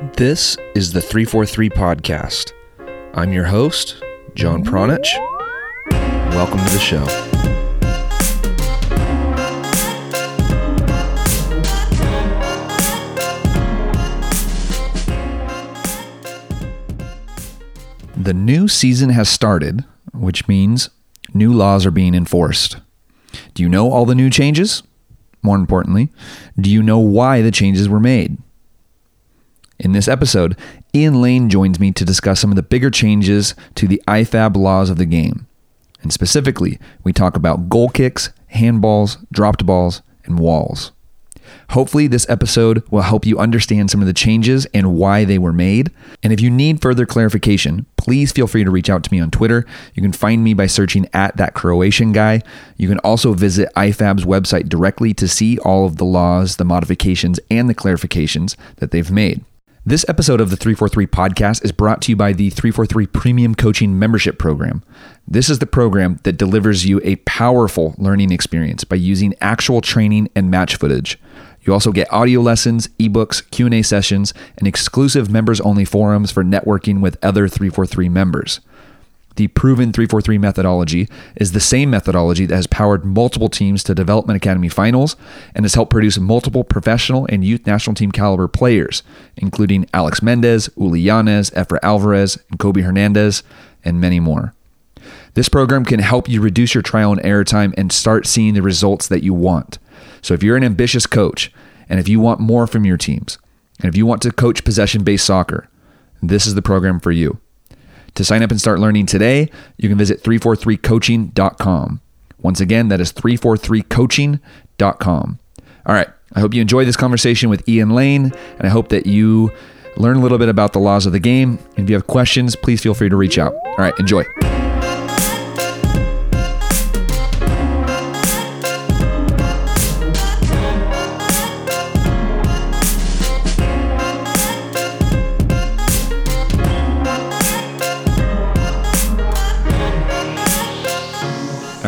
This is the 343 Podcast. I'm your host, John Pranjic. Welcome to the show. The new season has started, which means new laws are being enforced. Do you know all the new changes? More importantly, do you know why the changes were made? In this episode, Ian Lane joins me to discuss some of the bigger changes to the IFAB laws of the game. And specifically, we talk about goal kicks, handballs, dropped balls, and walls. Hopefully, this episode will help you understand some of the changes and why they were made. And if you need further clarification, please feel free to reach out to me on Twitter. You can find me by searching at that Croatian guy. You can also visit IFAB's website directly to see all of the laws, the modifications, and the clarifications that they've made. This episode of the 343 podcast is brought to you by the 343 Premium Coaching Membership Program. This is the program that delivers you a powerful learning experience by using actual training and match footage. You also get audio lessons, ebooks, Q&A sessions, and exclusive members-only forums for networking with other 343 members. The proven 343 methodology is the same methodology that has powered multiple teams to development academy finals and has helped produce multiple professional and youth national team caliber players, including Alex Mendez, Uly Llanez, Efra Alvarez, and Kobe Hernandez, and many more. This program can help you reduce your trial and error time and start seeing the results that you want. So if you're an ambitious coach and if you want more from your teams, and if you want to coach possession based soccer, this is the program for you. To sign up and start learning today, you can visit 343coaching.com. Once again, that is 343coaching.com. All right. I hope you enjoy this conversation with Ian Lane, and I hope that you learn a little bit about the laws of the game. And if you have questions, please feel free to reach out. All right. Enjoy.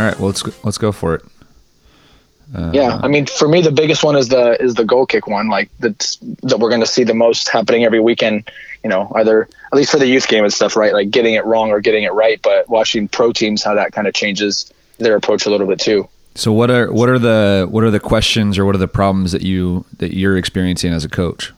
All right, well let's go, let's go for it. Uh, yeah, I mean, for me, the biggest one is the is the goal kick one. Like that's that we're going to see the most happening every weekend. You know, either at least for the youth game and stuff, right? Like getting it wrong or getting it right. But watching pro teams, how that kind of changes their approach a little bit too. So what are what are the what are the questions or what are the problems that you that you're experiencing as a coach?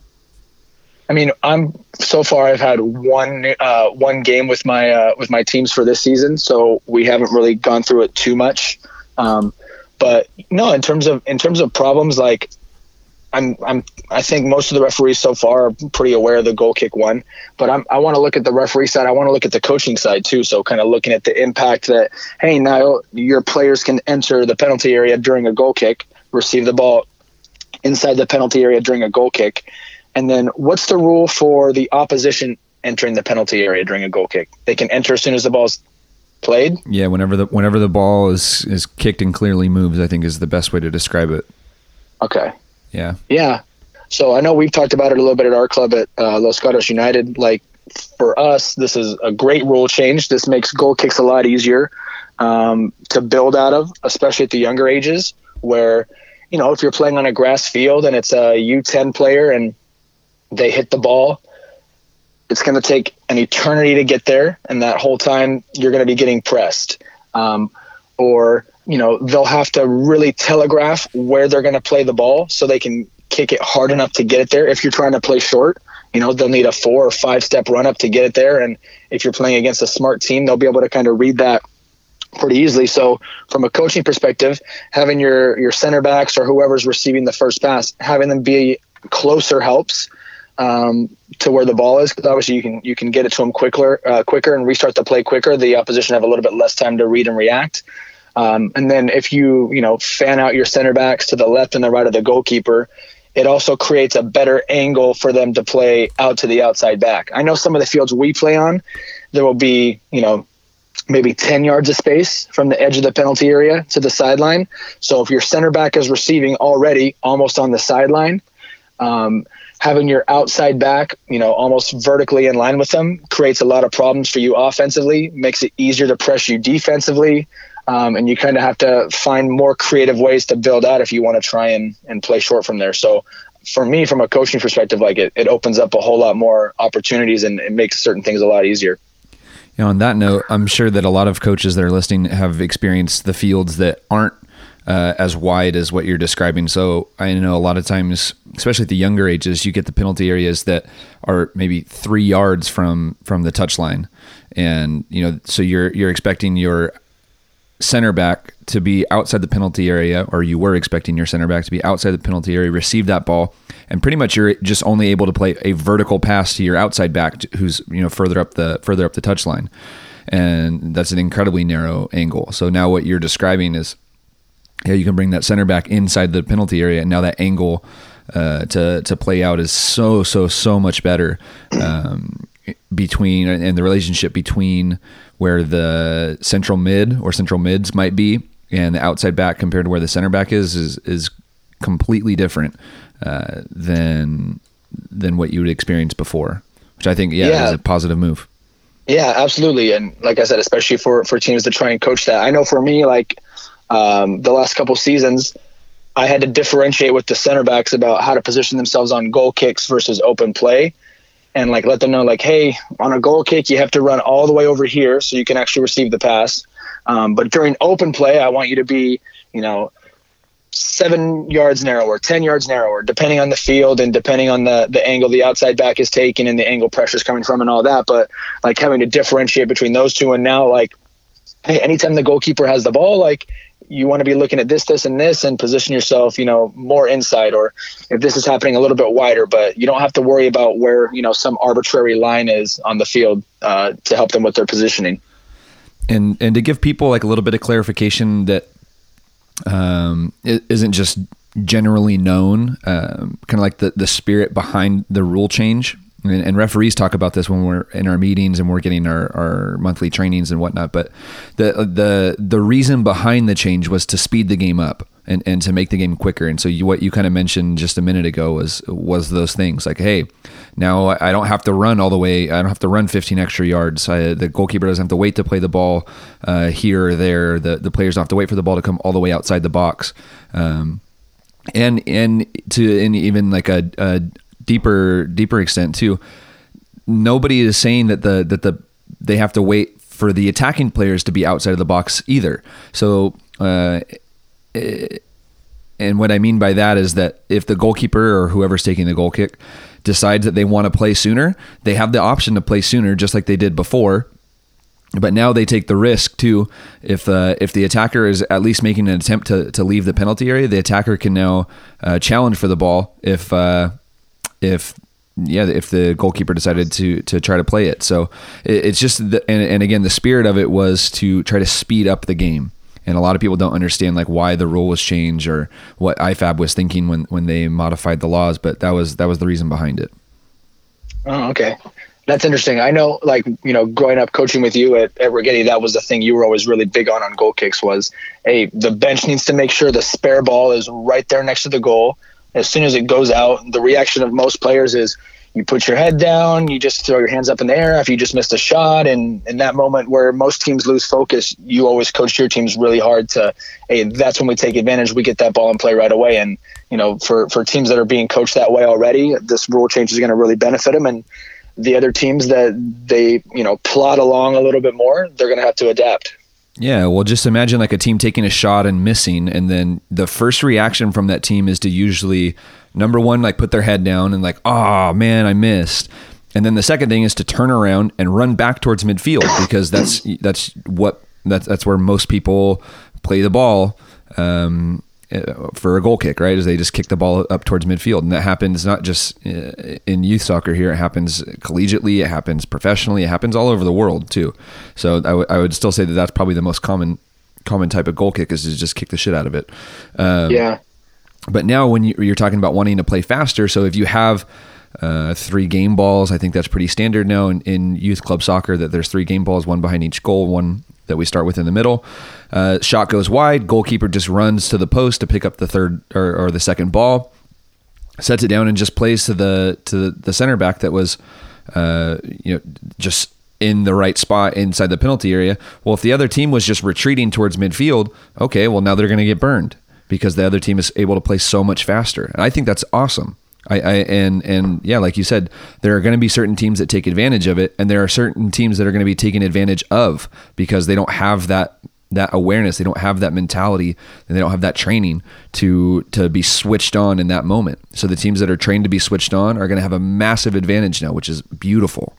I mean, I'm so far I've had one uh, one game with my uh, with my teams for this season, so we haven't really gone through it too much. Um, but no, in terms of in terms of problems, like I'm I'm I think most of the referees so far are pretty aware of the goal kick one, but I'm, I want to look at the referee side. I want to look at the coaching side too. So kind of looking at the impact that hey now your players can enter the penalty area during a goal kick, receive the ball inside the penalty area during a goal kick and then what's the rule for the opposition entering the penalty area during a goal kick? They can enter as soon as the ball's played. Yeah, whenever the whenever the ball is is kicked and clearly moves, I think is the best way to describe it. Okay. Yeah. Yeah. So I know we've talked about it a little bit at our club at uh, Los Gatos United. Like for us, this is a great rule change. This makes goal kicks a lot easier um, to build out of, especially at the younger ages, where you know if you're playing on a grass field and it's a U10 player and they hit the ball. It's going to take an eternity to get there, and that whole time you're going to be getting pressed. Um, or you know they'll have to really telegraph where they're going to play the ball so they can kick it hard enough to get it there. If you're trying to play short, you know they'll need a four or five step run up to get it there. And if you're playing against a smart team, they'll be able to kind of read that pretty easily. So from a coaching perspective, having your your center backs or whoever's receiving the first pass, having them be closer helps um, to where the ball is because obviously you can you can get it to them quicker uh, quicker and restart the play quicker. The opposition have a little bit less time to read and react. Um, and then if you you know fan out your center backs to the left and the right of the goalkeeper, it also creates a better angle for them to play out to the outside back. I know some of the fields we play on, there will be you know maybe 10 yards of space from the edge of the penalty area to the sideline. So if your center back is receiving already almost on the sideline, um, having your outside back, you know, almost vertically in line with them creates a lot of problems for you offensively, makes it easier to press you defensively. Um, and you kind of have to find more creative ways to build out if you want to try and, and play short from there. So for me, from a coaching perspective, like it, it opens up a whole lot more opportunities and it makes certain things a lot easier. You know, on that note, I'm sure that a lot of coaches that are listening have experienced the fields that aren't uh, as wide as what you're describing. So I know a lot of times, especially at the younger ages, you get the penalty areas that are maybe three yards from from the touchline, and you know, so you're you're expecting your center back to be outside the penalty area, or you were expecting your center back to be outside the penalty area, receive that ball, and pretty much you're just only able to play a vertical pass to your outside back, who's you know further up the further up the touchline, and that's an incredibly narrow angle. So now what you're describing is, yeah, you can bring that center back inside the penalty area, and now that angle uh, to to play out is so so so much better. Um, between and the relationship between where the central mid or central mids might be and the outside back compared to where the center back is is is completely different uh, than than what you would experience before, which I think yeah, yeah. is a positive move. Yeah, absolutely, and like I said, especially for for teams to try and coach that. I know for me, like um, the last couple seasons, I had to differentiate with the center backs about how to position themselves on goal kicks versus open play and like let them know like hey on a goal kick you have to run all the way over here so you can actually receive the pass. Um, but during open play i want you to be you know seven yards narrower ten yards narrower depending on the field and depending on the the angle the outside back is taking and the angle pressure is coming from and all that. But like having to differentiate between those two and now like hey anytime the goalkeeper has the ball like you want to be looking at this, this, and this, and position yourself, you know, more inside, or if this is happening a little bit wider. But you don't have to worry about where you know some arbitrary line is on the field uh, to help them with their positioning. And and to give people like a little bit of clarification that um, it isn't just generally known, um, kind of like the the spirit behind the rule change and, and, referees talk about this when we're in our meetings and we're getting our, our monthly trainings and whatnot. But the the the reason behind the change was to speed the game up and, and to make the game quicker. And so you, what you kind of mentioned just a minute ago was was those things like, hey, now I don't have to run all the way. I don't have to run 15 extra yards. I, the goalkeeper doesn't have to wait to play the ball uh, here or there. The the players don't have to wait for the ball to come all the way outside the box. Um, and and to and even like a, a deeper deeper extent too. Nobody is saying that the that the they have to wait for the attacking players to be outside of the box either. So, uh, and what I mean by that is that if the goalkeeper or whoever's taking the goal kick decides that they want to play sooner, they have the option to play sooner, just like they did before. But now they take the risk too. If uh, if the attacker is at least making an attempt to, to leave the penalty area, the attacker can now uh, challenge for the ball if uh, if yeah, if the goalkeeper decided to to try to play it. So it, it's just the, and, and again the spirit of it was to try to speed up the game. And a lot of people don't understand like why the rule was changed or what IFAB was thinking when when they modified the laws, but that was that was the reason behind it. Oh, okay. That's interesting. I know, like you know, growing up coaching with you at, at Righetti, that was the thing you were always really big on on goal kicks. Was, hey, the bench needs to make sure the spare ball is right there next to the goal, as soon as it goes out, the reaction of most players is you put your head down, you just throw your hands up in the air if you just missed a shot. And in that moment where most teams lose focus, you always coach your teams really hard to, hey, that's when we take advantage. We get that ball and play right away. And, you know, for, for teams that are being coached that way already, this rule change is going to really benefit them. And the other teams that they, you know, plod along a little bit more, they're going to have to adapt. Yeah, well, just imagine like a team taking a shot and missing, and then the first reaction from that team is to usually number one, like put their head down and like, oh man, I missed. And then the second thing is to turn around and run back towards midfield because that's that's what that's that's where most people play the ball. Um, for a goal kick, right? As they just kick the ball up towards midfield, and that happens not just uh, in youth soccer here. It happens collegiately. It happens professionally. It happens all over the world too. So I, w- I would still say that that's probably the most common common type of goal kick is to just kick the shit out of it. Um, yeah. But now when you, are talking about wanting to play faster, so if you have uh, three game balls, I think that's pretty standard now in, in youth club soccer that there's three game balls, one behind each goal, one that we start with in the middle. Uh, shot goes wide. Goalkeeper just runs to the post to pick up the third or, or, the second ball, sets it down and just plays to the to the center back that was, uh, you know, just in the right spot inside the penalty area. Well, if the other team was just retreating towards midfield, okay, well now they're going to get burned because the other team is able to play so much faster, and I think that's awesome. I, I and and yeah, like you said, there are going to be certain teams that take advantage of it, and there are certain teams that are going to be taken advantage of because they don't have that that awareness, they don't have that mentality, and they don't have that training to to be switched on in that moment. So the teams that are trained to be switched on are going to have a massive advantage now, which is beautiful.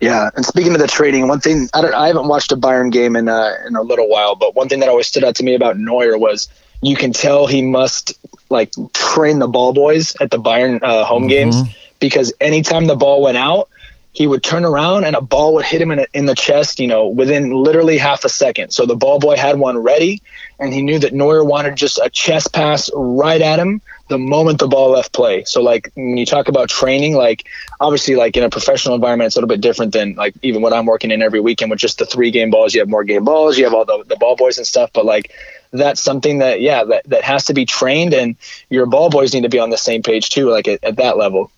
Yeah, and speaking of the training, one thing I don't I haven't watched a Bayern game in uh, in a little while, but one thing that always stood out to me about Neuer was you can tell he must like train the ball boys at the Bayern uh, home mm-hmm. games because anytime the ball went out, he would turn around and a ball would hit him in, a, in the chest, you know, within literally half a second. So the ball boy had one ready, and he knew that Neuer wanted just a chest pass right at him the moment the ball left play. So like when you talk about training, like obviously like in a professional environment, it's a little bit different than like even what I'm working in every weekend with just the three game balls. You have more game balls, you have all the, the ball boys and stuff, but like that's something that yeah that, that has to be trained and your ball boys need to be on the same page too like at, at that level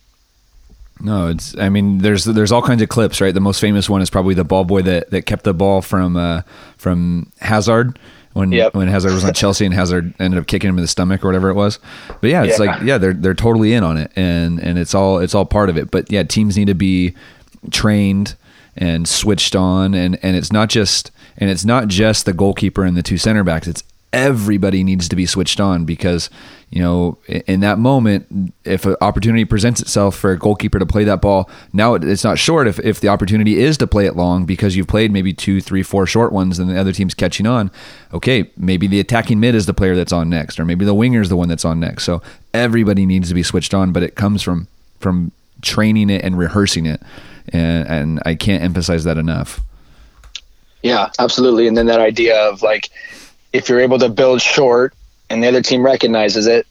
no, it's. I mean, there's there's all kinds of clips, right? The most famous one is probably the ball boy that, that kept the ball from uh, from Hazard when yep. when Hazard was on Chelsea and Hazard ended up kicking him in the stomach or whatever it was. But yeah, it's yeah. like yeah, they're they're totally in on it, and and it's all it's all part of it. But yeah, teams need to be trained and switched on, and and it's not just and it's not just the goalkeeper and the two center backs. It's everybody needs to be switched on because you know in that moment if an opportunity presents itself for a goalkeeper to play that ball now it's not short if, if the opportunity is to play it long because you've played maybe two three four short ones and the other team's catching on. Okay maybe the attacking mid is the player that's on next or maybe the winger is the one that's on next. So everybody needs to be switched on but it comes from from training it and rehearsing it. And, and i can't emphasize that enough. Yeah absolutely. And then that idea of like if you're able to build short and the other team recognizes it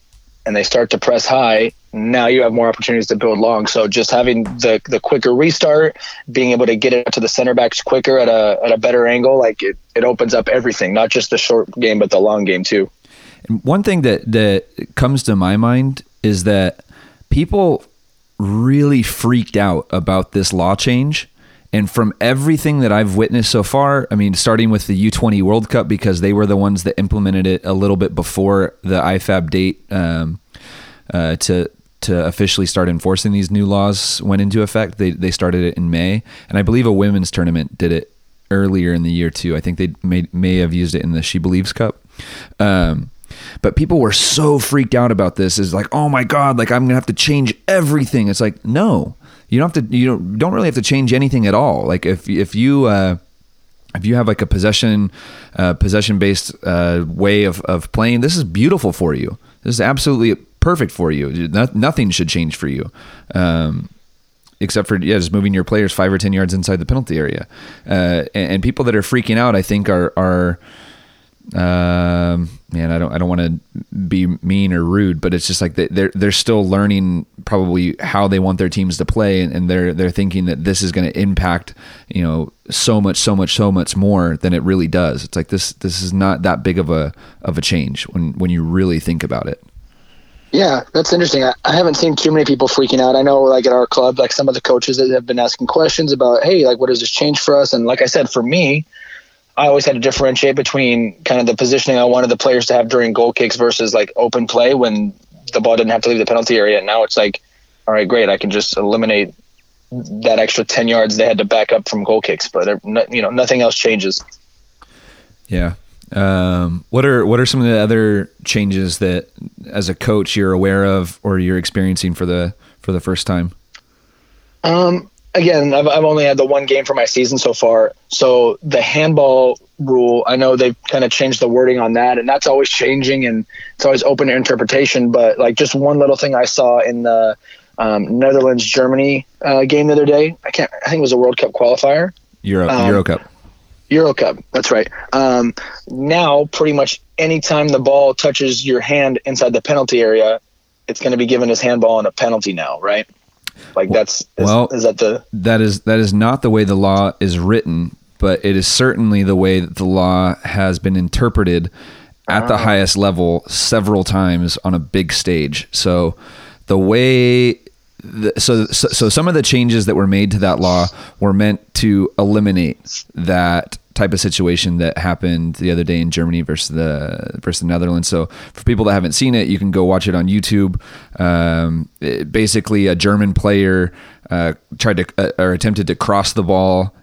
and they start to press high, now you have more opportunities to build long. So just having the the quicker restart, being able to get it to the center backs quicker at a at a better angle, like it, it opens up everything, not just the short game but the long game too. One thing that that comes to my mind is that people really freaked out about this law change and from everything that I've witnessed so far, I mean, starting with the U20 World Cup, because they were the ones that implemented it a little bit before the IFAB date um, uh, to to officially start enforcing these new laws went into effect. They, they started it in May. And I believe a women's tournament did it earlier in the year, too. I think they may, may have used it in the She Believes Cup. Um, but people were so freaked out about this is like oh my god like i'm gonna have to change everything it's like no you don't have to you don't, don't really have to change anything at all. Like if if you uh, if you have like a possession uh, possession based uh, way of, of playing this is beautiful for you. This is absolutely perfect for you no, nothing should change for you um, except for yeah just moving your players five or ten yards inside the penalty area. Uh, and, and, people that are freaking out i think are are um, man, I don't, I don't want to be mean or rude, but it's just like they're, they're still learning probably how they want their teams to play. And they're, they're thinking that this is going to impact, you know, so much, so much, so much more than it really does. It's like this, this is not that big of a, of a change when, when you really think about it. Yeah, that's interesting. I, I haven't seen too many people freaking out. I know, like at our club, like some of the coaches that have been asking questions about, hey, like what does this change for us? And like I said, for me, I always had to differentiate between kind of the positioning I wanted the players to have during goal kicks versus like open play when the ball didn't have to leave the penalty area. And now it's like, all right, great, I can just eliminate that extra 10 yards they had to back up from goal kicks, but you know, nothing else changes. Yeah. Um, what are what are some of the other changes that as a coach you're aware of or you're experiencing for the for the first time? Um, again, I've, I've only had the one game for my season so far. So the handball rule, I know they've kind of changed the wording on that, and that's always changing and it's always open to interpretation. But like just one little thing I saw in the um, Netherlands Germany uh, game the other day, I can't, I think it was a World Cup qualifier. Euro, um, Euro Cup. Euro Cup. That's right. Um, now, pretty much anytime the ball touches your hand inside the penalty area, it's going to be given as handball and a penalty now, right? Like that's is, well, is that the that is that is not the way the law is written, but it is certainly the way that the law has been interpreted at the ah. highest level several times on a big stage. So the way so, so so some of the changes that were made to that law were meant to eliminate that type of situation that happened the other day in Germany versus the versus the Netherlands. So for people that haven't seen it, you can go watch it on YouTube. Um, it- basically, a German player uh, tried to uh, or attempted to cross the ball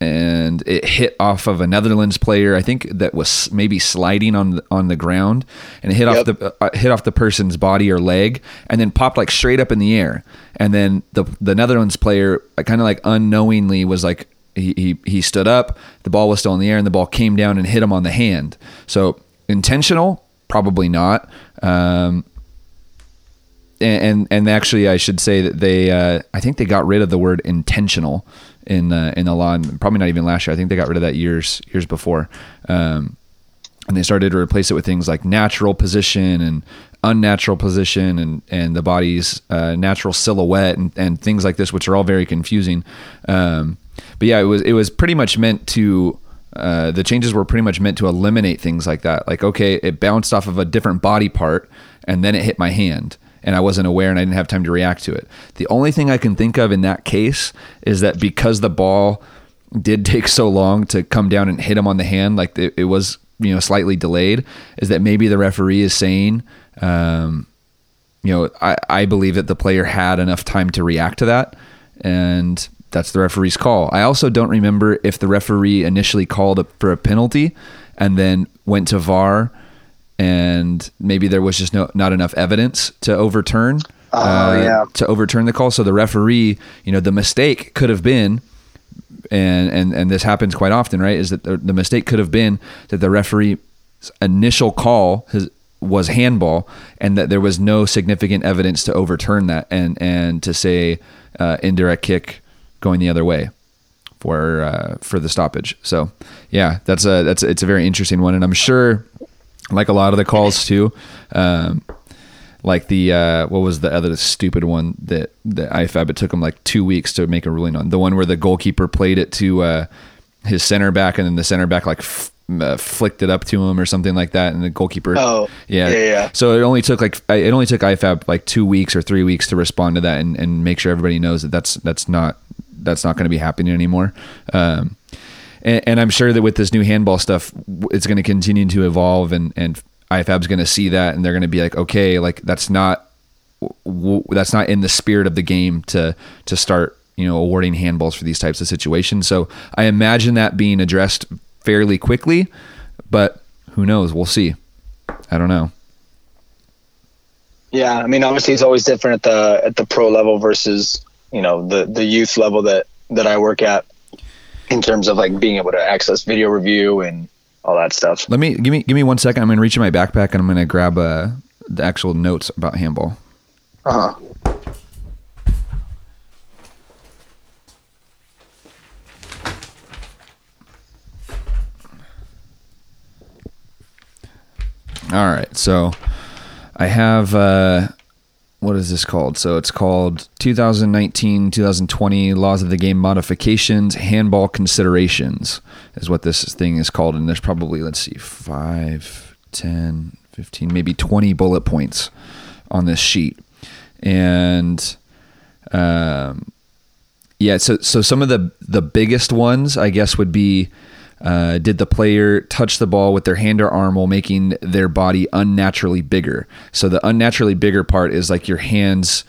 and it hit off of a Netherlands player. I think that was maybe sliding on the, on the ground, and it hit off the uh, hit off the person's body or leg, and then popped like straight up in the air. And then the the Netherlands player kind of like unknowingly was like he, he stood up, the ball was still in the air, and the ball came down and hit him on the hand. So intentional, probably not. Um, and and, and actually, I should say that they, uh, I think they got rid of the word intentional in uh, in the law, and probably not even last year. I think they got rid of that years years before, um, and they started to replace it with things like natural position and unnatural position and and the body's uh, natural silhouette and, and things like this, which are all very confusing. Um, but yeah, it was it was pretty much meant to. Uh, the changes were pretty much meant to eliminate things like that. Like, okay, it bounced off of a different body part and then it hit my hand and I wasn't aware and I didn't have time to react to it. The only thing I can think of in that case is that because the ball did take so long to come down and hit him on the hand, like it, it was, you know, slightly delayed, is that maybe the referee is saying, um, you know, I, I believe that the player had enough time to react to that. And that's the referee's call. I also don't remember if the referee initially called up for a penalty and then went to VAR and maybe there was just no, not enough evidence to overturn uh, Oh, yeah. to overturn the call. So the referee, you know, the mistake could have been and and and this happens quite often, right? Is that the, the mistake could have been that the referee's initial call his, was handball, and that there was no significant evidence to overturn that, and and to say uh, indirect kick going the other way for uh, for the stoppage. So yeah, that's a that's a, it's a very interesting one, and I'm sure, like a lot of the calls too. Um, like the uh, what was the other stupid one that that IFAB it took them like two weeks to make a ruling on the one where the goalkeeper played it to uh, his center back and then the center back like f- uh, flicked it up to him or something like that and the goalkeeper Oh, yeah yeah, yeah. so it only took like it only took IFAB like two weeks or three weeks to respond to that and, and make sure everybody knows that that's that's not that's not going to be happening anymore. Um, and, and I'm sure that with this new handball stuff, it's going to continue to evolve, and and IFAB's going to see that, and they're going to be like, okay, like that's not w- that's not in the spirit of the game to to start you know awarding handballs for these types of situations. So I imagine that being addressed fairly quickly, but who knows? We'll see. I don't know. Yeah, I mean, obviously, it's always different at the at the pro level versus you know the the youth level that that I work at in terms of like being able to access video review and all that stuff. Let me give me give me one second. I'm going to reach in my backpack and I'm going to grab uh, the actual notes about handball. Uh-huh. All right, so I have uh, what is this called? So it's called 2019 2020 Laws of the Game Modifications Handball Considerations is what this thing is called, and there's probably let's see five, 10, 15, maybe 20 bullet points on this sheet, and um, yeah, so so some of the the biggest ones, I guess, would be uh, did the player touch the ball with their hand or arm while making their body unnaturally bigger? So the unnaturally bigger part is like your hands,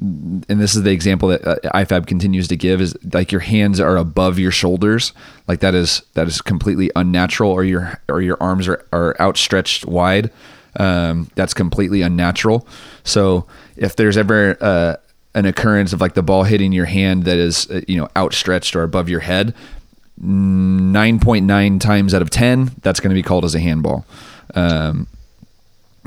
and this is the example that uh, IFAB continues to give is like your hands are above your shoulders, like that is that is completely unnatural, or your or your arms are, are outstretched wide. Um, that's completely unnatural. So if there's ever uh, an occurrence of like the ball hitting your hand that is uh, you know outstretched or above your head 9.9 times out of 10 that's going to be called as a handball um,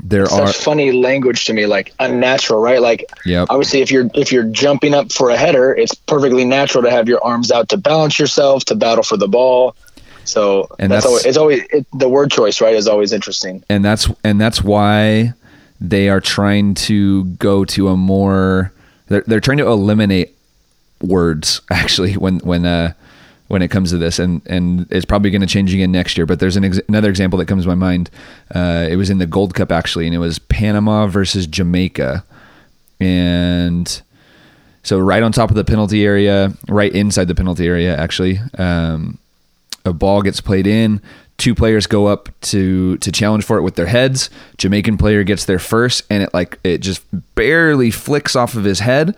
there Such are funny language to me, like unnatural, right? Like Yep. obviously, if you're if you're jumping up for a header, it's perfectly natural to have your arms out to balance yourself, to battle for the ball. So And that's, that's- always it's always it, the word choice, right? Is always interesting. and that's and that's why they are trying to go to a more they're, they're trying to eliminate words actually when when uh when it comes to this and and it's probably going to change again next year but there's an ex- another example that comes to my mind uh it was in the gold cup actually and it was panama versus jamaica and so right on top of the penalty area right inside the penalty area actually um a ball gets played in. Two players go up to to challenge for it with their heads. Jamaican player gets there first, and it like it just barely flicks off of his head.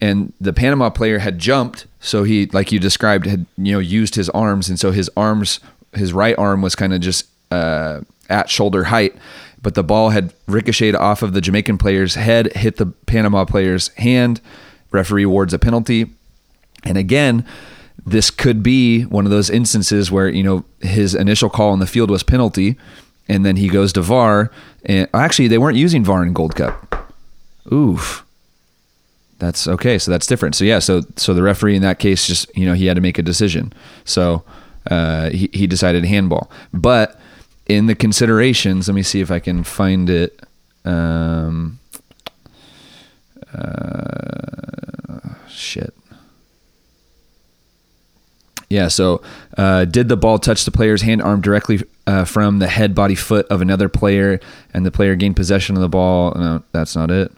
And the Panama player had jumped, so he, like you described, had you know used his arms, and so his arms, his right arm was kind of just uh, at shoulder height, but the ball had ricocheted off of the Jamaican player's head, hit the Panama player's hand. Referee awards a penalty, and again, this could be one of those instances where you know his initial call on the field was penalty, and then he goes to VAR. And actually, they weren't using VAR in Gold Cup. Oof, that's okay. So that's different. So yeah, so so the referee in that case just you know he had to make a decision. So uh, he he decided handball, but in the considerations, let me see if I can find it. Um, uh, shit. Yeah, so uh, did the ball touch the player's hand arm directly uh, from the head, body, foot of another player, and the player gained possession of the ball? No, that's not it.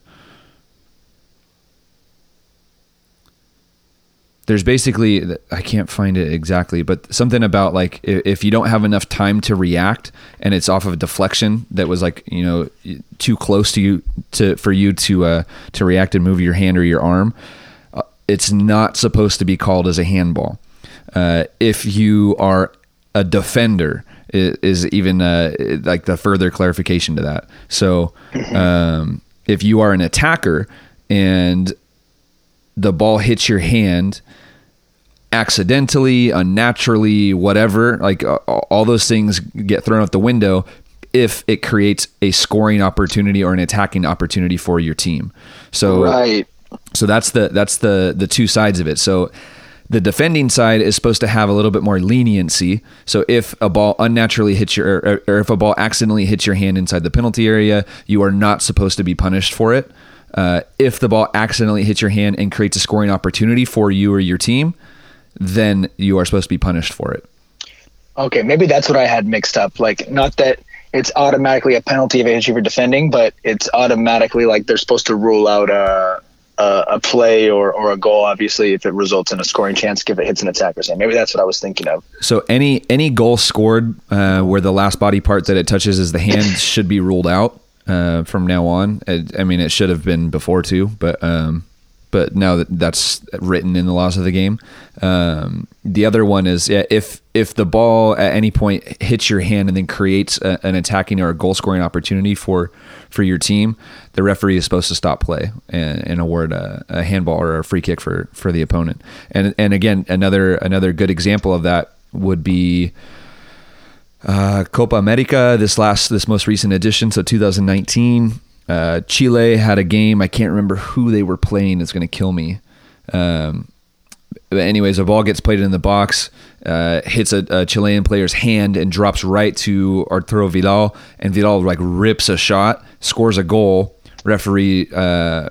There's basically, I can't find it exactly, but something about like if you don't have enough time to react and it's off of a deflection that was like, you know, too close to you to, for you to, uh, to react and move your hand or your arm, uh, it's not supposed to be called as a handball. Uh, if you are a defender, is, even uh, like the further clarification to that. So, um, if you are an attacker and the ball hits your hand accidentally, unnaturally, whatever, like uh, all those things get thrown out the window if it creates a scoring opportunity or an attacking opportunity for your team. So right. So that's the that's the the two sides of it. So the defending side is supposed to have a little bit more leniency. So if a ball unnaturally hits your, or, or, if a ball accidentally hits your hand inside the penalty area, you are not supposed to be punished for it. Uh, if the ball accidentally hits your hand and creates a scoring opportunity for you or your team, then you are supposed to be punished for it. Okay, maybe that's what I had mixed up. Like, not that it's automatically a penalty if it you for defending, but it's automatically like they're supposed to rule out a a, a play or, or a goal. Obviously, if it results in a scoring chance, if it hits an attacker. So maybe that's what I was thinking of. So any any goal scored uh, where the last body part that it touches is the hand should be ruled out uh, from now on. I mean, it should have been before too, but um, but now that that's written in the laws of the game. Um, the other one is yeah, if if the ball at any point hits your hand and then creates a, an attacking or a goal scoring opportunity for for your team, the referee is supposed to stop play and, and award a, a, handball or a free kick for for the opponent. And and again, another another good example of that would be. Uh, Copa America, this last, this most recent edition, so 2019, uh, Chile had a game. I can't remember who they were playing. It's going to kill me. Um, but anyways, a ball gets played in the box, uh, hits a, a, Chilean player's hand and drops right to Arturo Vidal, and Vidal like rips a shot, scores a goal. Referee uh,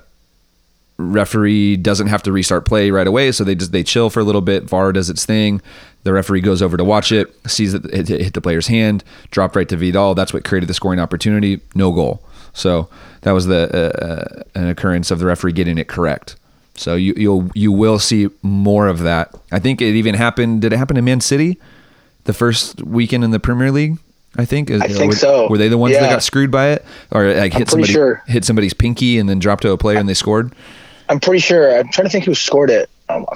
referee doesn't have to restart play right away, so they just they chill for a little bit. VAR does its thing. The referee goes over to watch it, sees that it hit the player's hand, dropped right to Vidal. That's what created the scoring opportunity. No goal. So that was the uh, uh, an occurrence of the referee getting it correct. So you you'll you will see more of that. I think it even happened. Did it happen in Man City, the first weekend in the Premier League? I think. I think were, so. Were they the ones yeah. that got screwed by it, or like hit somebody sure. hit somebody's pinky and then dropped to a player and they scored? I'm pretty sure. I'm trying to think who scored it. Um,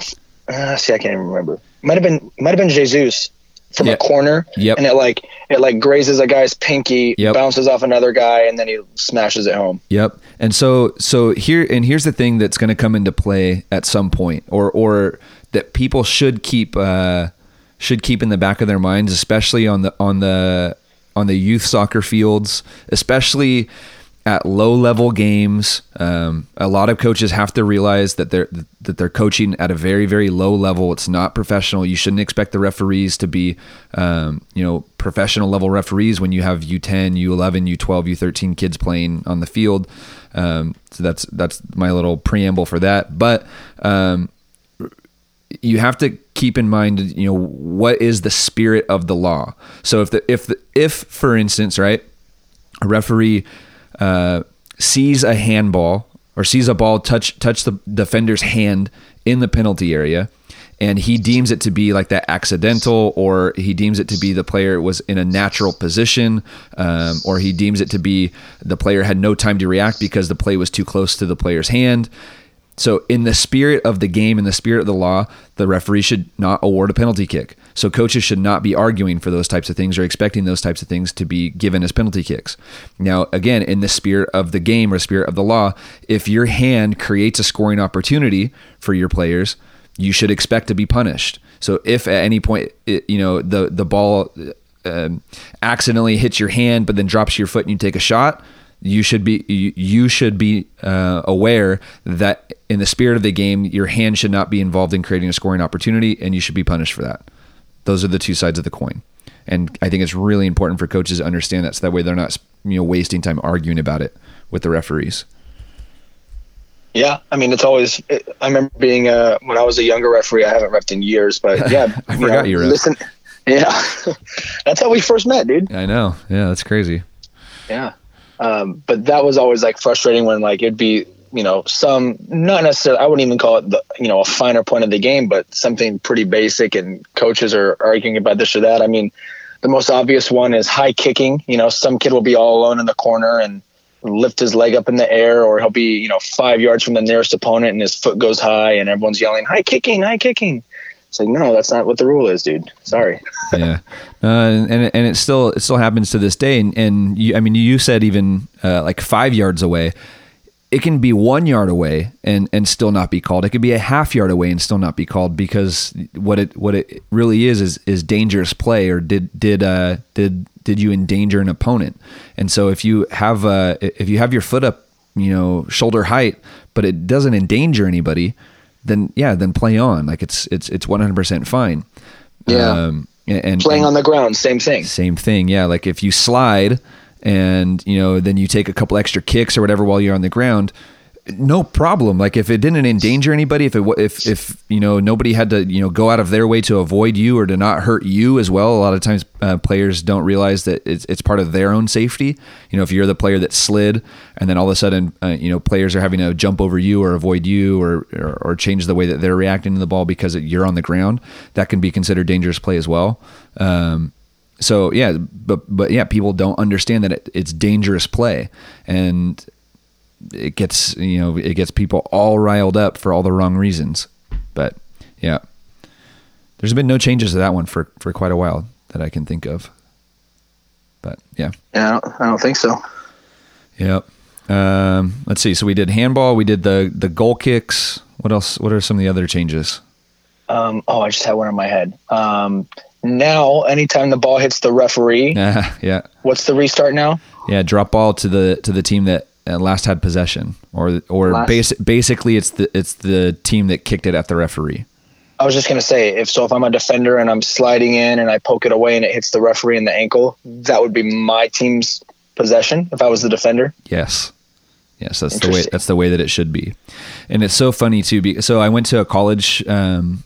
uh, see, I can't even remember. Might have been might have been Jesus from yep. a corner. Yep. And it like it like grazes a guy's pinky, yep. bounces off another guy, and then he smashes it home. Yep. And so so here and here's the thing that's going to come into play at some point, or or that people should keep uh, should keep in the back of their minds, especially on the on the on the youth soccer fields, especially at low level games. Um, a lot of coaches have to realize that they're that they're coaching at a very very low level. It's not professional. You shouldn't expect the referees to be, um, you know, professional level referees when you have U10, U11, U12, U13 kids playing on the field. Um, so that's that's my little preamble for that. But um, you have to keep in mind, you know, what is the spirit of the law. So if the if the if for instance, right, a referee uh, sees a handball or sees a ball touch touch the defender's hand in the penalty area, and he deems it to be like that accidental, or he deems it to be the player was in a natural position, um, or he deems it to be the player had no time to react because the play was too close to the player's hand. So, in the spirit of the game, in the spirit of the law, the referee should not award a penalty kick. So, coaches should not be arguing for those types of things or expecting those types of things to be given as penalty kicks. Now, again, in the spirit of the game or spirit of the law, if your hand creates a scoring opportunity for your players, you should expect to be punished. So, if at any point, it, you know, the the ball um, accidentally hits your hand, but then drops your foot and you take a shot, you should be you, should be uh, aware that in the spirit of the game, your hand should not be involved in creating a scoring opportunity, and you should be punished for that. Those are the two sides of the coin, and I think it's really important for coaches to understand that, so that way they're not you know wasting time arguing about it with the referees. Yeah, I mean it's always. I remember being uh, when I was a younger referee. I haven't refed in years, but yeah, I forgot you, know, you listen. Yeah, that's how we first met, dude. I know. Yeah, that's crazy. Yeah. Um, but that was always like frustrating when like it'd be you know some not necessarily I wouldn't even call it the you know a finer point of the game, but something pretty basic, and coaches are arguing about this or that. I mean, the most obvious one is high kicking. You know, some kid will be all alone in the corner and lift his leg up in the air, or he'll be you know five yards from the nearest opponent and his foot goes high, and everyone's yelling high kicking, high kicking. It's like, no, that's not what the rule is, dude. Sorry. yeah, uh, and and it still it still happens to this day. And, and you, I mean, you said even uh, like five yards away, it can be one yard away and and still not be called. It could be a half yard away and still not be called because what it what it really is is is dangerous play or did did uh did did you endanger an opponent? And so if you have uh if you have your foot up, you know, shoulder height, but it doesn't endanger anybody then yeah, then play on. Like it's it's it's one hundred percent fine. Yeah. Um, and playing and on the ground, same thing. Same thing. Yeah. Like if you slide and you know then you take a couple extra kicks or whatever while you're on the ground, no problem. Like if it didn't endanger anybody, if it if if you know nobody had to you know go out of their way to avoid you or to not hurt you as well. A lot of times uh, players don't realize that it's it's part of their own safety. You know, if you're the player that slid and then all of a sudden uh, you know players are having to jump over you or avoid you or, or, or change the way that they're reacting to the ball because you're on the ground, that can be considered dangerous play as well. Um, so yeah, but but yeah, people don't understand that it, it's dangerous play and it gets you know it gets people all riled up for all the wrong reasons. But yeah, there's been no changes to that one for for quite a while that I can think of. But yeah, yeah, I don't, I don't think so. Yep. Um, let's see. So we did handball. We did the the goal kicks. What else? What are some of the other changes? Um, oh, I just had one in my head. Um, now, anytime the ball hits the referee, yeah. What's the restart now? Yeah, drop ball to the to the team that uh, last had possession, or or basi- basically it's the it's the team that kicked it at the referee. I was just gonna say if so, if I'm a defender and I'm sliding in and I poke it away and it hits the referee in the ankle, that would be my team's possession if I was the defender. Yes, yes, that's the way that's the way that it should be, and it's so funny too. Be, so I went to a college, um,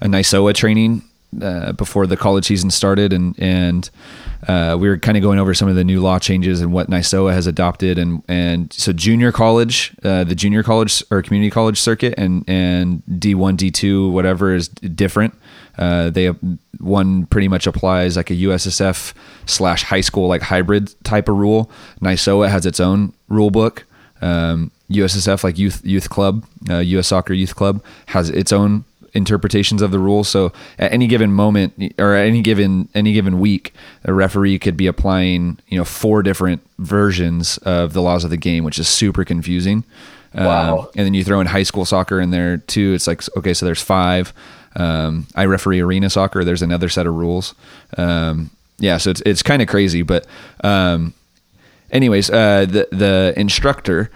a NISOA training uh, before the college season started, and and uh, we were kind of going over some of the new law changes and what NISOA has adopted, and and so junior college, uh, the junior college or community college circuit, and and D one, D two, whatever is different. Uh, they one pretty much applies like a USSF slash high school like hybrid type of rule. NISOA has its own rule book. Um, USSF like youth youth club, US uh, Soccer Youth Club has its own interpretations of the rules. So at any given moment or any given any given week, a referee could be applying you know four different versions of the laws of the game, which is super confusing. Wow. Um, and then you throw in high school soccer in there too. It's like okay, so there's five. Um, I referee arena soccer. There's another set of rules. Um, yeah, so it's it's kind of crazy, but um, anyways, uh, the the instructor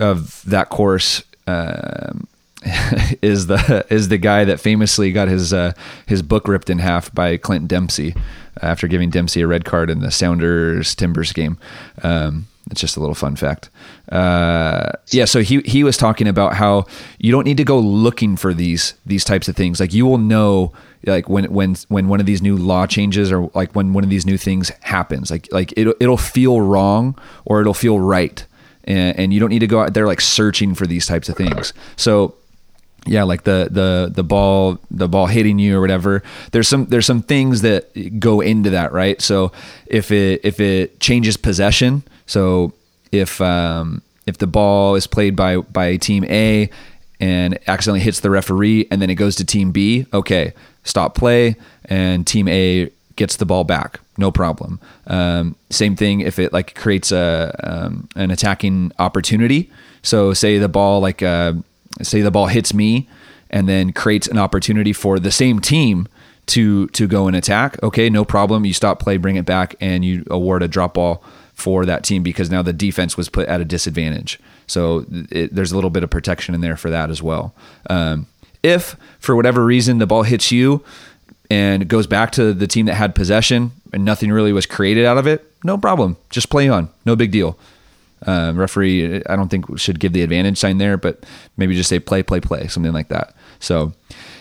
of that course um, is the is the guy that famously got his uh, his book ripped in half by Clint Dempsey after giving Dempsey a red card in the Sounders Timbers game. Um, it's just a little fun fact. Uh, yeah, so he he was talking about how you don't need to go looking for these these types of things. Like you will know like when when when one of these new law changes or like when one of these new things happens. Like like it it'll feel wrong or it'll feel right. And, and you don't need to go out there like searching for these types of things. So yeah, like the the the ball the ball hitting you or whatever. There's some there's some things that go into that, right? So if it if it changes possession, so if um, if the ball is played by by team A and accidentally hits the referee and then it goes to team B, okay, stop play and team A gets the ball back, no problem. Um, same thing if it like creates a um, an attacking opportunity. So say the ball like uh, say the ball hits me and then creates an opportunity for the same team to to go and attack. Okay, no problem. You stop play, bring it back, and you award a drop ball for that team because now the defense was put at a disadvantage. So it, there's a little bit of protection in there for that as well. Um, if for whatever reason the ball hits you and goes back to the team that had possession and nothing really was created out of it, no problem. Just play on. No big deal. Uh, referee, I don't think should give the advantage sign there, but maybe just say play, play, play, something like that. So.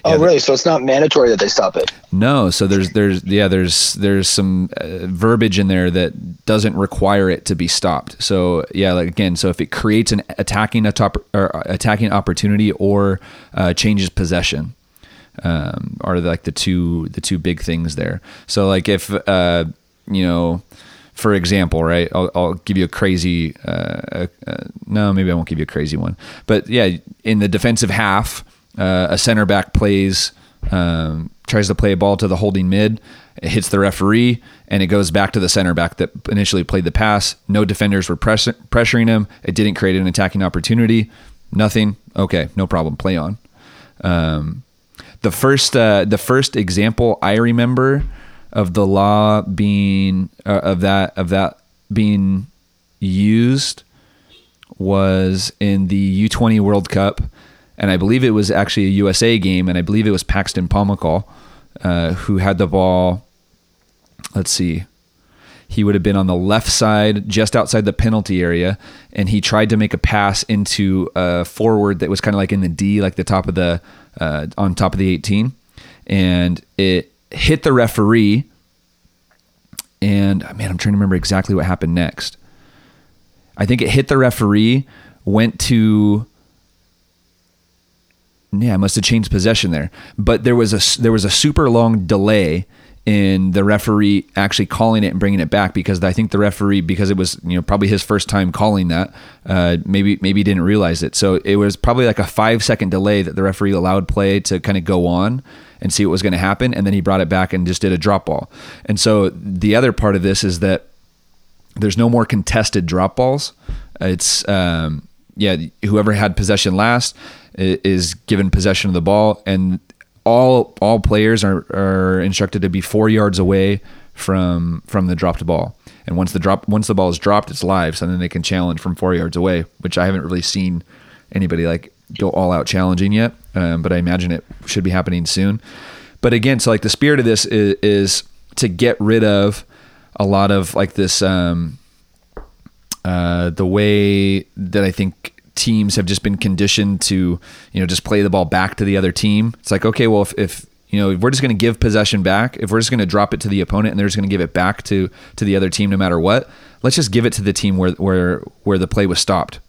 Oh, really? So it's not mandatory that they stop it. No. So there's there's yeah there's there's some uh, verbiage in there that doesn't require it to be stopped. So yeah, like again, so if it creates an attacking a top or uh, attacking opportunity or uh, changes possession, um, are like the two the two big things there. So like if uh, you know for example, right? I'll, I'll give you a crazy, uh, uh, no, maybe I won't give you a crazy one. But yeah, in the defensive half, uh, a center back plays, um, tries to play a ball to the holding mid, it hits the referee, and it goes back to the center back that initially played the pass. No defenders were press- pressuring him. It didn't create an attacking opportunity. Nothing. Okay, no problem. Play on. Um, the first, uh, the first example I remember of the law being uh, of that of that being used was in the U20 World Cup, and I believe it was actually a USA game, and I believe it was Paxton Pomykal uh, who had the ball. Let's see. He would have been on the left side, just outside the penalty area, and he tried to make a pass into a forward that was kind of like in the D, like the top of the uh, on top of the 18, and it hit the referee. And man, I'm trying to remember exactly what happened next. I think it hit the referee, went to yeah, I must have changed possession there. But there was a there was a super long delay in the referee actually calling it and bringing it back because I think the referee because it was you know probably his first time calling that uh, maybe maybe didn't realize it. So it was probably like a five second delay that the referee allowed play to kind of go on and see what was going to happen. And then he brought it back and just did a drop ball. And so the other part of this is that there's no more contested drop balls. It's, um, yeah, whoever had possession last is given possession of the ball, and all all players are, are instructed to be four yards away from from the dropped ball. And once the drop once the ball is dropped, it's live, so then they can challenge from four yards away, which I haven't really seen anybody like go all out challenging yet, um, but I imagine it should be happening soon. But again, so like the spirit of this is, is to get rid of a lot of like this, um, uh, the way that I think teams have just been conditioned to, you know, just play the ball back to the other team. It's like, okay, well, if, if you know, if we're just going to give possession back, if we're just going to drop it to the opponent and they're just going to give it back to to the other team no matter what, let's just give it to the team where where where the play was stopped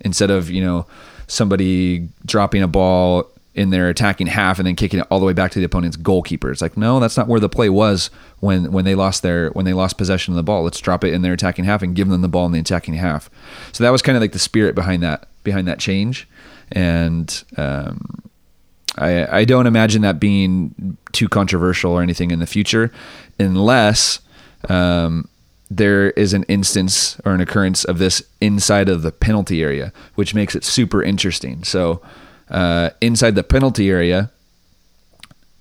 instead of you know somebody dropping a ball in their attacking half and then kicking it all the way back to the opponent's goalkeeper. It's like, no, that's not where the play was when when they lost their when they lost possession of the ball. Let's drop it in their attacking half and give them the ball in the attacking half. So that was kind of like the spirit behind that behind that change. And um, I I don't imagine that being too controversial or anything in the future, unless um, there is an instance or an occurrence of this inside of the penalty area, which makes it super interesting. So, uh, inside the penalty area,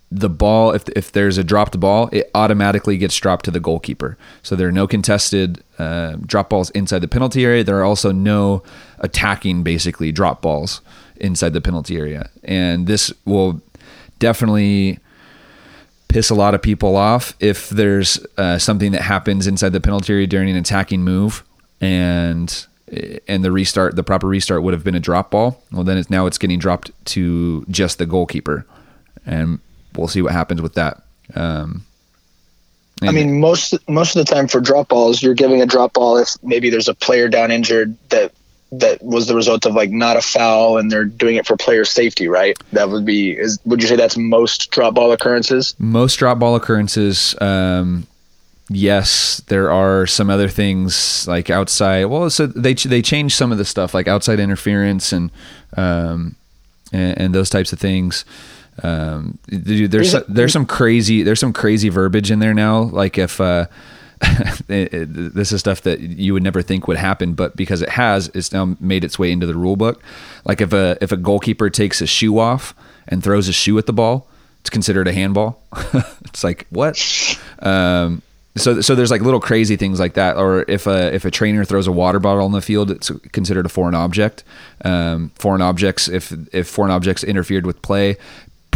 the ball, if, if there's a dropped ball, it automatically gets dropped to the goalkeeper. So there are no contested uh, drop balls inside the penalty area. There are also no attacking, basically, drop balls inside the penalty area. And this will definitely piss a lot of people off if there's uh, something that happens inside the penalty area during an attacking move and and the restart the proper restart would have been a drop ball. Well then it's now it's getting dropped to just the goalkeeper. And we'll see what happens with that. Um, I mean, most most of the time for drop balls, you're giving a drop ball if maybe there's a player down injured that that was the result of like not a foul and they're doing it for player safety, right? That would be is would you say that's most drop ball occurrences? Most drop ball occurrences. Um, yes, there are some other things like outside. Well, so they they changed some of the stuff like outside interference and um, and, and those types of things. Um, dude, there's There's some crazy there's some crazy verbiage in there now. Like if uh, it- it- this is stuff that you would never think would happen, but because it has, it's now made its way into the rule book. Like if a if a goalkeeper takes a shoe off and throws a shoe at the ball, it's considered a handball. it's like what? Um, so so there's like little crazy things like that. Or if a if a trainer throws a water bottle on the field, it's considered a foreign object. Um, foreign objects if if foreign objects interfered with play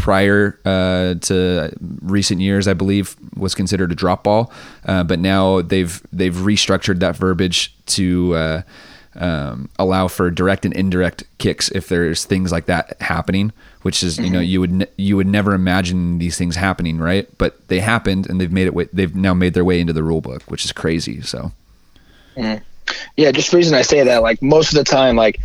prior uh, to recent years, I believe, was considered a drop ball. Uh, but now they've they've restructured that verbiage to uh, um, allow for direct and indirect kicks if there's things like that happening. Which is you know you would ne- you would never imagine these things happening, right? But they happened, and they've made it. Way, they've now made their way into the rule book, which is crazy. So Yeah, just the reason I say that, like most of the time, like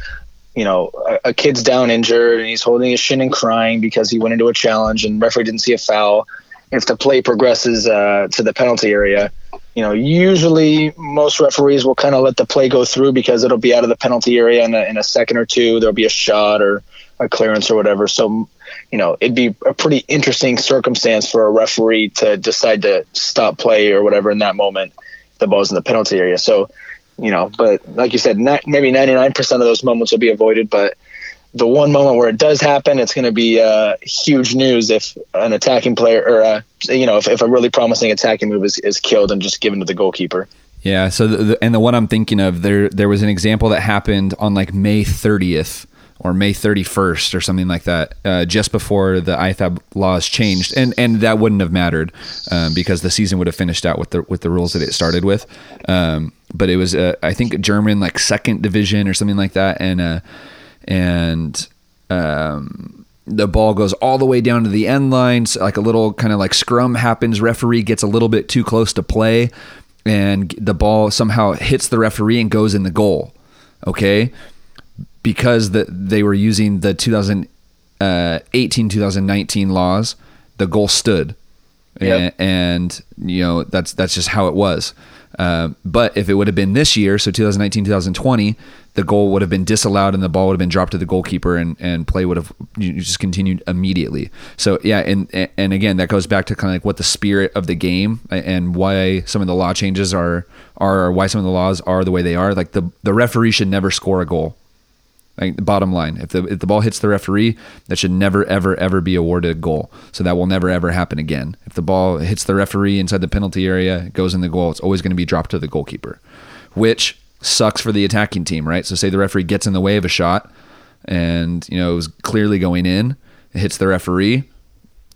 you know, a, a kid's down injured and he's holding his shin and crying because he went into a challenge and referee didn't see a foul. If the play progresses uh, to the penalty area, you know, usually most referees will kind of let the play go through because it'll be out of the penalty area in a, in a second or two. There'll be a shot or a clearance or whatever. So, you know, it'd be a pretty interesting circumstance for a referee to decide to stop play or whatever in that moment. The ball's in the penalty area. So, you know, but like you said, not, maybe 99% of those moments will be avoided. But the one moment where it does happen, it's going to be uh, huge news if an attacking player or, uh, you know, if, if a really promising attacking move is, is killed and just given to the goalkeeper. Yeah. So the, the, and the one I'm thinking of there there was an example that happened on like May 30th or May 31st or something like that, uh, just before the IFAB laws changed, and and that wouldn't have mattered um, because the season would have finished out with the with the rules that it started with. Um, but it was uh, I think German like second division or something like that, and uh, and um, the ball goes all the way down to the end lines. Like a little kind of like scrum happens. Referee gets a little bit too close to play, and the ball somehow hits the referee and goes in the goal. Okay, because the, they were using the 2018 2019 laws, the goal stood, Yep. and, and you know that's that's just how it was. Uh, but if it would have been this year, so 2019 2020, the goal would have been disallowed and the ball would have been dropped to the goalkeeper and, and play would have just continued immediately. So yeah, and and again that goes back to kind of like what the spirit of the game and why some of the law changes are are why some of the laws are the way they are. Like the the referee should never score a goal. Like the bottom line, if the if the ball hits the referee, that should never ever ever be awarded a goal. So that will never ever happen again. If the ball hits the referee inside the penalty area, goes in the goal. It's always going to be dropped to the goalkeeper, which sucks for the attacking team, right? So say the referee gets in the way of a shot, and you know it was clearly going in, it hits the referee,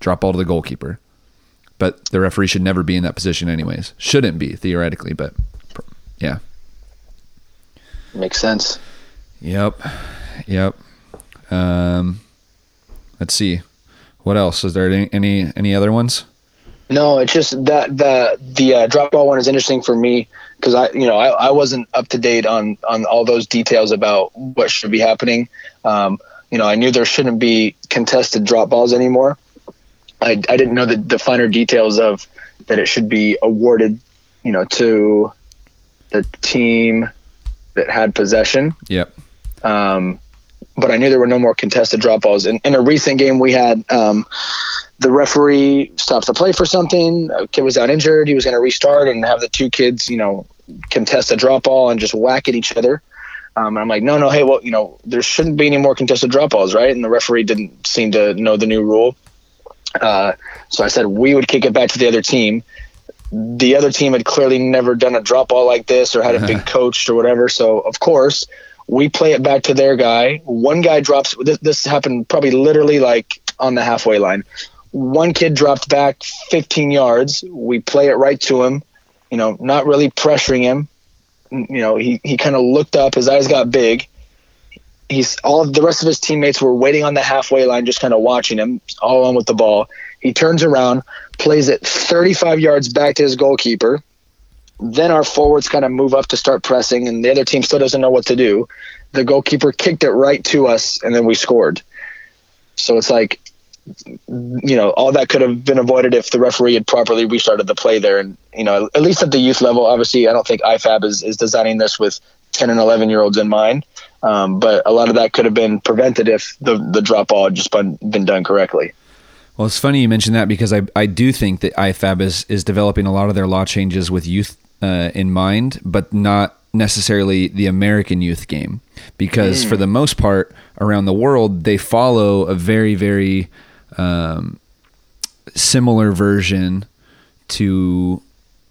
drop ball to the goalkeeper. But the referee should never be in that position, anyways. Shouldn't be theoretically, but yeah. Makes sense. Yep. Yep. Um, let's see. What else? Is there any any, any other ones? No, it's just that the the uh, drop ball one is interesting for me because I you know I, I wasn't up to date on on all those details about what should be happening. Um, you know, I knew there shouldn't be contested drop balls anymore. I, I didn't know the, the finer details of that it should be awarded, you know, to the team that had possession. Yep. Um, but I knew there were no more contested drop balls. In, in a recent game, we had um, the referee stops the play for something. A kid was out injured. He was going to restart and have the two kids, you know, contest a drop ball and just whack at each other. Um, and I'm like, no, no, hey, well, you know, there shouldn't be any more contested drop balls, right? And the referee didn't seem to know the new rule. Uh, so I said we would kick it back to the other team. The other team had clearly never done a drop ball like this or hadn't been coached or whatever. So of course we play it back to their guy. One guy drops. This, this happened probably literally like on the halfway line. One kid dropped back 15 yards. We play it right to him. You know, not really pressuring him. You know, he he kind of looked up. His eyes got big. He's all the rest of his teammates were waiting on the halfway line, just kind of watching him, all on with the ball. He turns around, plays it 35 yards back to his goalkeeper. Then our forwards kind of move up to start pressing, and the other team still doesn't know what to do. the goalkeeper kicked it right to us, and then we scored. So it's like, you know, all that could have been avoided if the referee had properly restarted the play there. And, you know, at least at the youth level, obviously, I don't think IFAB is, is designing this with 10 and 11 year olds in mind. Um, but a lot of that could have been prevented if the, the drop ball had just been, been done correctly. Well, it's funny you mentioned that because I, I do think that IFAB is, is developing a lot of their law changes with youth uh, in mind, but not necessarily the American youth game. Because mm. for the most part, around the world, they follow a very, very um, similar version to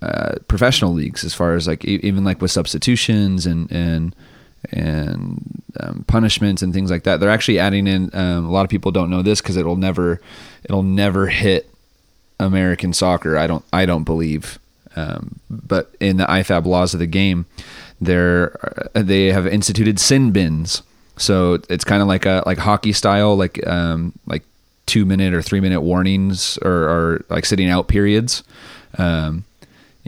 uh, professional leagues as far as like even like with substitutions and and and um, punishments and things like that. They're actually adding in. Um, a lot of people don't know this because it'll never it'll never hit American soccer. I don't I don't believe. Um, but in the IFAB laws of the game, they're uh, they have instituted sin bins. So it's kind of like a like hockey style, like um, like two minute or three minute warnings or, or like sitting out periods. Um,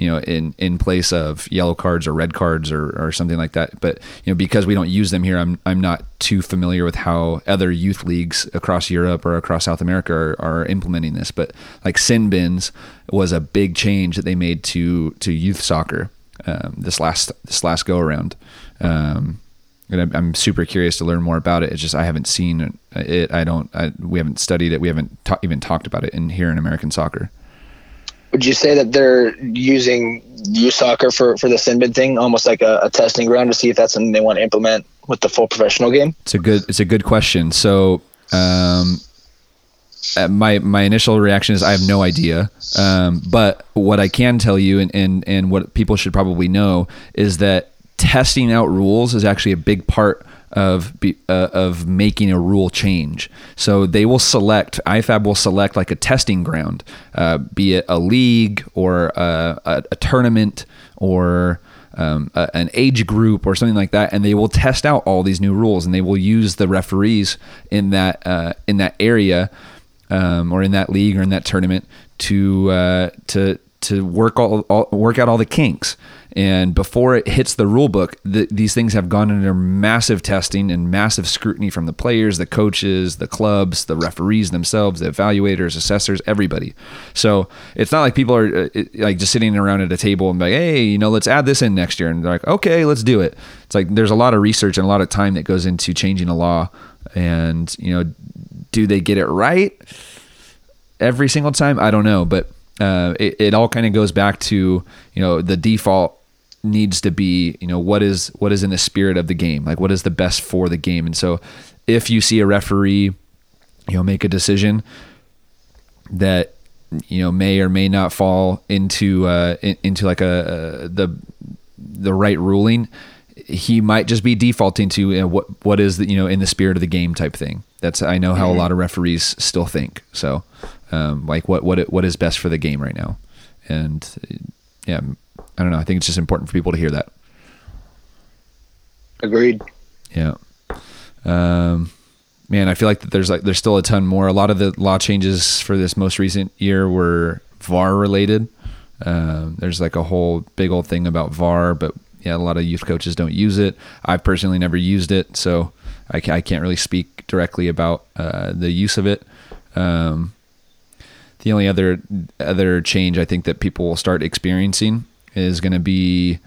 you know, in, in place of yellow cards or red cards or, or something like that. But, you know, because we don't use them here, I'm, I'm not too familiar with how other youth leagues across Europe or across South America are, are implementing this. But like sin bins was a big change that they made to, to youth soccer um, this last, this last go around. Um, and I'm, super curious to learn more about it. It's just I haven't seen it. I don't. I, we haven't studied it. We haven't ta- even talked about it in here in American soccer would you say that they're using youth soccer for, for the sin bin thing, almost like a, a, testing ground to see if that's something they want to implement with the full professional game? It's a good it's a good question. So, um, uh, my my initial reaction is I have no idea. Um, but what I can tell you, and, and and what people should probably know, is that testing out rules is actually a big part of uh, of making a rule change. So they will select IFAB will select like a testing ground, uh, be it a league or a, a, a tournament or um, a, an age group or something like that, and they will test out all these new rules, and they will use the referees in that uh, in that area um, or in that league or in that tournament to uh, to to work all, all work out all the kinks. And before it hits the rule book, the, these things have gone under massive testing and massive scrutiny from the players, the coaches, the clubs, the referees themselves, the evaluators, assessors, everybody. So it's not like people are uh, like just sitting around at a table and like, hey, you know, let's add this in next year. And they're like, okay, let's do it. It's like there's a lot of research and a lot of time that goes into changing a law. And, you know, do they get it right every single time? I don't know. But uh, it, it all kind of goes back to, you know, the default needs to be you know what is what is in the spirit of the game? Like what is the best for the game? And so if you see a referee you know make a decision that you know may or may not fall into uh, in, into like a, a, the the right ruling he might just be defaulting to you know, what what is the you know in the spirit of the game type thing that's i know how mm-hmm. a lot of referees still think so um, like what what what is best for the game right now and yeah I don't know. I think it's just important for people to hear that. Agreed. Yeah. Um, man, I feel like that there's like there's still a ton more. A lot of the law changes for this most recent year were VAR related. Um, there's like a whole big old thing about VAR, but yeah, a lot of youth coaches don't use it. I've personally never used it, so I, I can't really speak directly about uh, the use of it. Um, the only other other change I think that people will start experiencing is going to be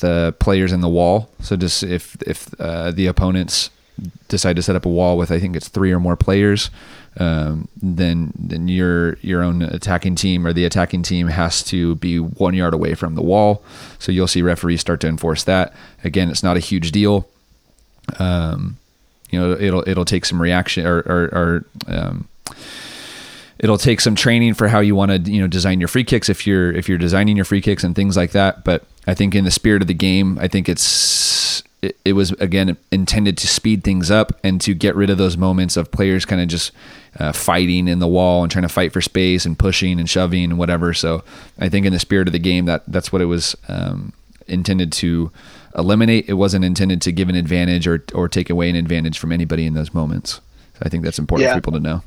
the players in the wall. So just if if uh, the opponents decide to set up a wall with I think it's three or more players, um, then then your your own attacking team or the attacking team has to be one yard away from the wall. So you'll see referees start to enforce that. Again, it's not a huge deal. Um, you know, it'll it'll take some reaction or or, or um, it'll take some training for how you want to you know design your free kicks if you're if you're designing your free kicks and things like that. But i think in the spirit of the game i think it's it, it was again intended to speed things up and to get rid of those moments of players kind of just uh, fighting in the wall and trying to fight for space and pushing and shoving and whatever. So i think in the spirit of the game that that's what it was um, intended to eliminate it wasn't intended to give an advantage or or take away an advantage from anybody in those moments so i think that's important yeah. for people to know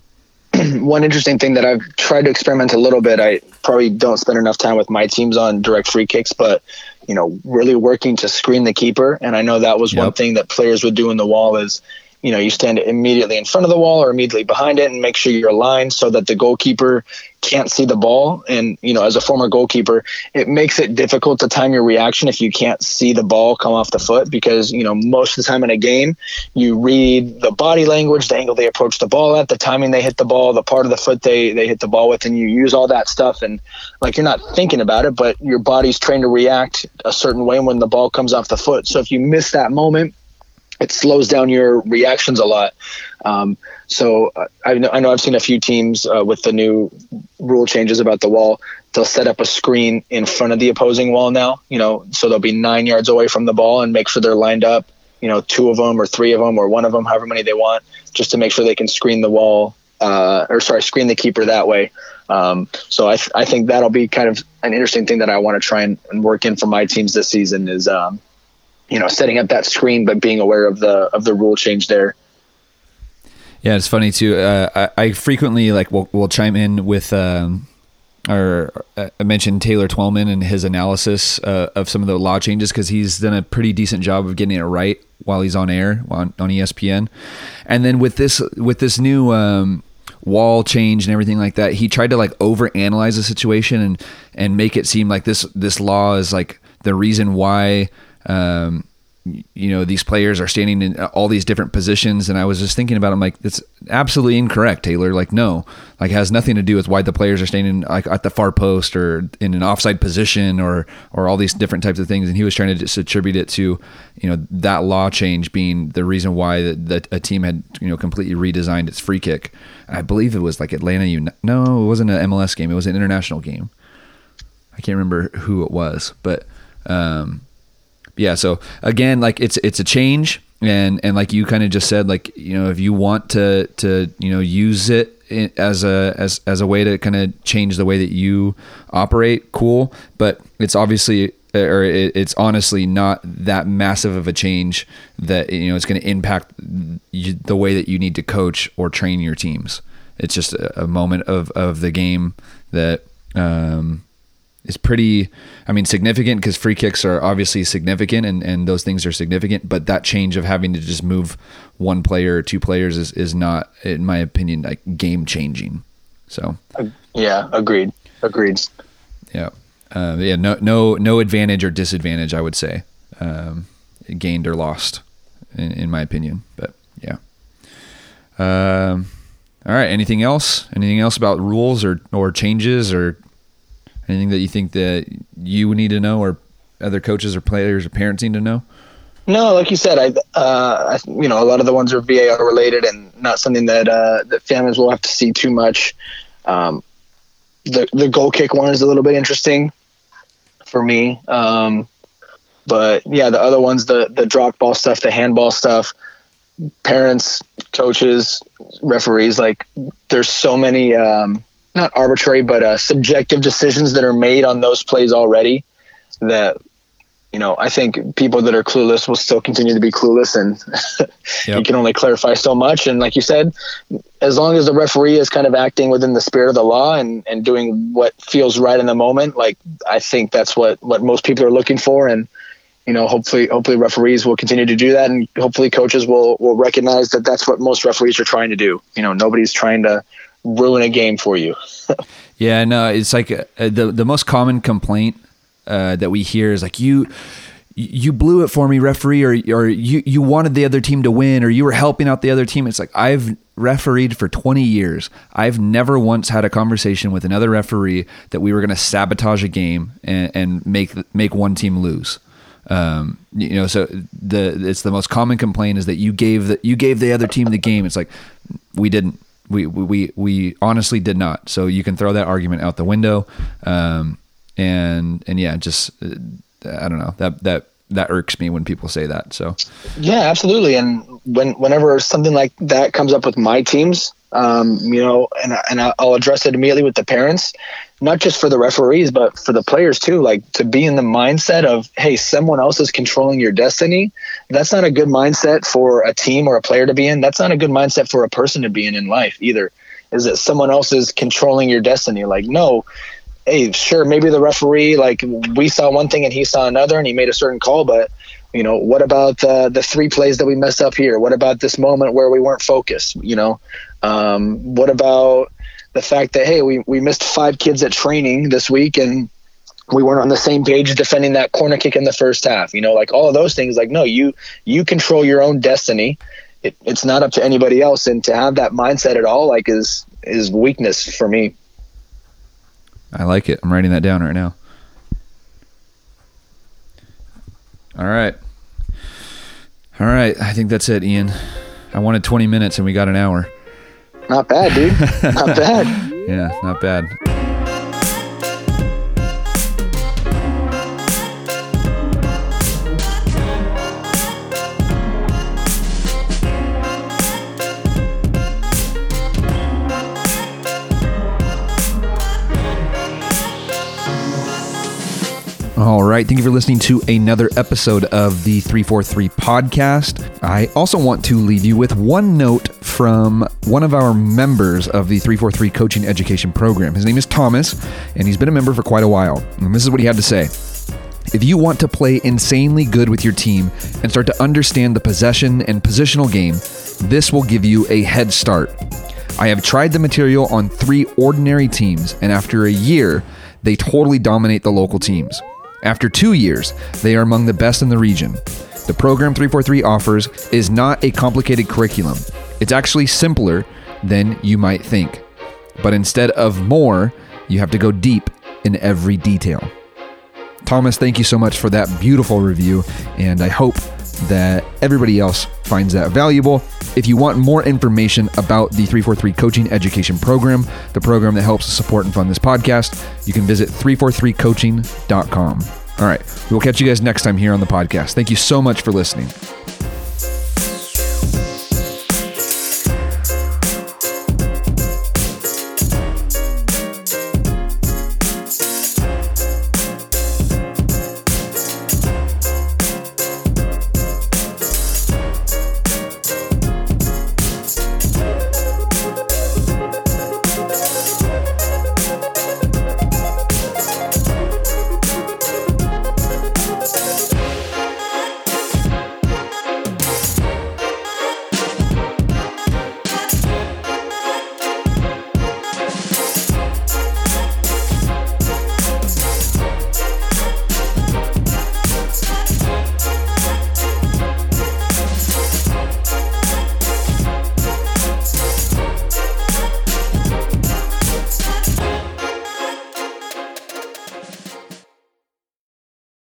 one interesting thing that I've tried to experiment a little bit. I probably don't spend enough time with my teams on direct free kicks, but you know, really working to screen the keeper. And I know that was yep. one thing that players would do in the wall is you know you stand immediately in front of the wall or immediately behind it and make sure you're aligned so that the goalkeeper can't see the ball. And you know as a former goalkeeper it makes it difficult to time your reaction if you can't see the ball come off the foot because you know most of the time in a game you read the body language the angle they approach the ball at the timing they hit the ball the part of the foot they they hit the ball with and you use all that stuff. And like you're not thinking about it but your body's trained to react a certain way when the ball comes off the foot. So if you miss that moment it slows down your reactions a lot. Um, so uh, I know, I know I've seen a few teams uh, with the new rule changes about the wall. They'll set up a screen in front of the opposing wall now, you know, so they'll be nine yards away from the ball and make sure they're lined up, you know, two of them or three of them or one of them, however many they want, just to make sure they can screen the wall uh, or sorry, screen the keeper that way. Um, so I, th- I think that'll be kind of an interesting thing that I want to try and, and, work in for my teams this season is, um, you know setting up that screen but being aware of the of the rule change there yeah it's funny too uh, I, I, frequently like will, will chime in with um, or uh, I mentioned Taylor Twellman and his analysis uh, of some of the law changes because he's done a pretty decent job of getting it right while he's on air on, on ESPN. And then with this with this new um, wall change and everything like that, he tried to like overanalyze the situation and and make it seem like this this law is like the reason why um, you know these players are standing in all these different positions and i was just thinking about them like it's absolutely incorrect taylor. Like no. Like has nothing to do with why the players are standing like at the far post or in an offside position or or all these different types of things. And he was trying to just attribute it to you know that law change being the reason why that, a team had you know completely redesigned its free kick. I believe it was like atlanta United. no it wasn't an mls game. It was an international game. I can't remember who it was but um yeah, so again, like it's it's a change, and and like you kind of just said, like you know, if you want to to you know use it as a as as a way to kind of change the way that you operate, cool. But it's obviously or it's honestly not that massive of a change that you know it's going to impact the way that you need to coach or train your teams. It's just a, a moment of of the game that um, is pretty i mean significant because free kicks are obviously significant and, and those things are significant but that change of having to just move one player or two players is, is not in my opinion like game changing so. Yeah agreed. Agreed. Yeah. Uh, yeah no no no advantage or disadvantage i would say. Um, gained or lost in, in, my opinion but yeah. Um, all right anything else? Anything else about rules or or changes or Anything that you think that you need to know, or other coaches or players or parents need to know? No, like you said, I, uh, I, you know, a lot of the ones are VAR related and not something that uh, that families will have to see too much. Um, the the goal kick one is a little bit interesting for me, um, but yeah, the other ones, the the drop ball stuff, the handball stuff, parents, coaches, referees, like there's so many. Um, not arbitrary, but uh, subjective decisions that are made on those plays already. That you know, I think people that are clueless will still continue to be clueless, and yep. you can only clarify so much. And like you said, as long as the referee is kind of acting within the spirit of the law and and doing what feels right in the moment, like I think that's what what most people are looking for, and you know, hopefully, hopefully referees will continue to do that, and hopefully coaches will will recognize that that's what most referees are trying to do. You know, nobody's trying to ruin a game for you. yeah, no, it's like uh, the the most common complaint uh, that we hear is like you you blew it for me, referee, or or you you wanted the other team to win, or you were helping out the other team. It's like I've refereed for 20 years. I've never once had a conversation with another referee that we were going to sabotage a game and, and make make one team lose. Um, you know, so the it's the most common complaint is that you gave the you gave the other team the game. It's like we didn't. We, we we honestly did not. So you can throw that argument out the window. Um, and and yeah, just uh, I don't know that that that irks me when people say that. So yeah, absolutely. And when whenever something like that comes up with my teams, um, you know, and and I'll address it immediately with the parents, not just for the referees, but for the players too. Like to be in the mindset of, hey, someone else is controlling your destiny. That's not a good mindset for a team or a player to be in. That's not a good mindset for a person to be in in life either. Is that someone else is controlling your destiny? Like, no, hey, sure, maybe the referee, like we saw one thing and he saw another and he made a certain call, but you know, what about uh, the three plays that we messed up here? What about this moment where we weren't focused? You know, um, what about the fact that, hey, we, we missed five kids at training this week and we weren't on the same page defending that corner kick in the first half, you know, like all of those things, like, no, you, you control your own destiny. It, it's not up to anybody else. And to have that mindset at all, like is, is weakness for me. I like it. I'm writing that down right now. All right. All right. I think that's it, Ian. I wanted 20 minutes and we got an hour. Not bad, dude. not bad. Yeah, not bad. All right. Thank you for listening to another episode of the 343 podcast. I also want to leave you with one note from one of our members of the 343 coaching education program. His name is Thomas, and he's been a member for quite a while. And this is what he had to say. If you want to play insanely good with your team and start to understand the possession and positional game, this will give you a head start. I have tried the material on three ordinary teams, and after a year, they totally dominate the local teams. After two years, they are among the best in the region. The program 343 offers is not a complicated curriculum, it's actually simpler than you might think. But instead of more, you have to go deep in every detail. Thomas, thank you so much for that beautiful review, and I hope that everybody else finds that valuable. If you want more information about the 343 Coaching Education Program, the program that helps support and fund this podcast, you can visit 343coaching.com. All right, we'll catch you guys next time here on the podcast. Thank you so much for listening.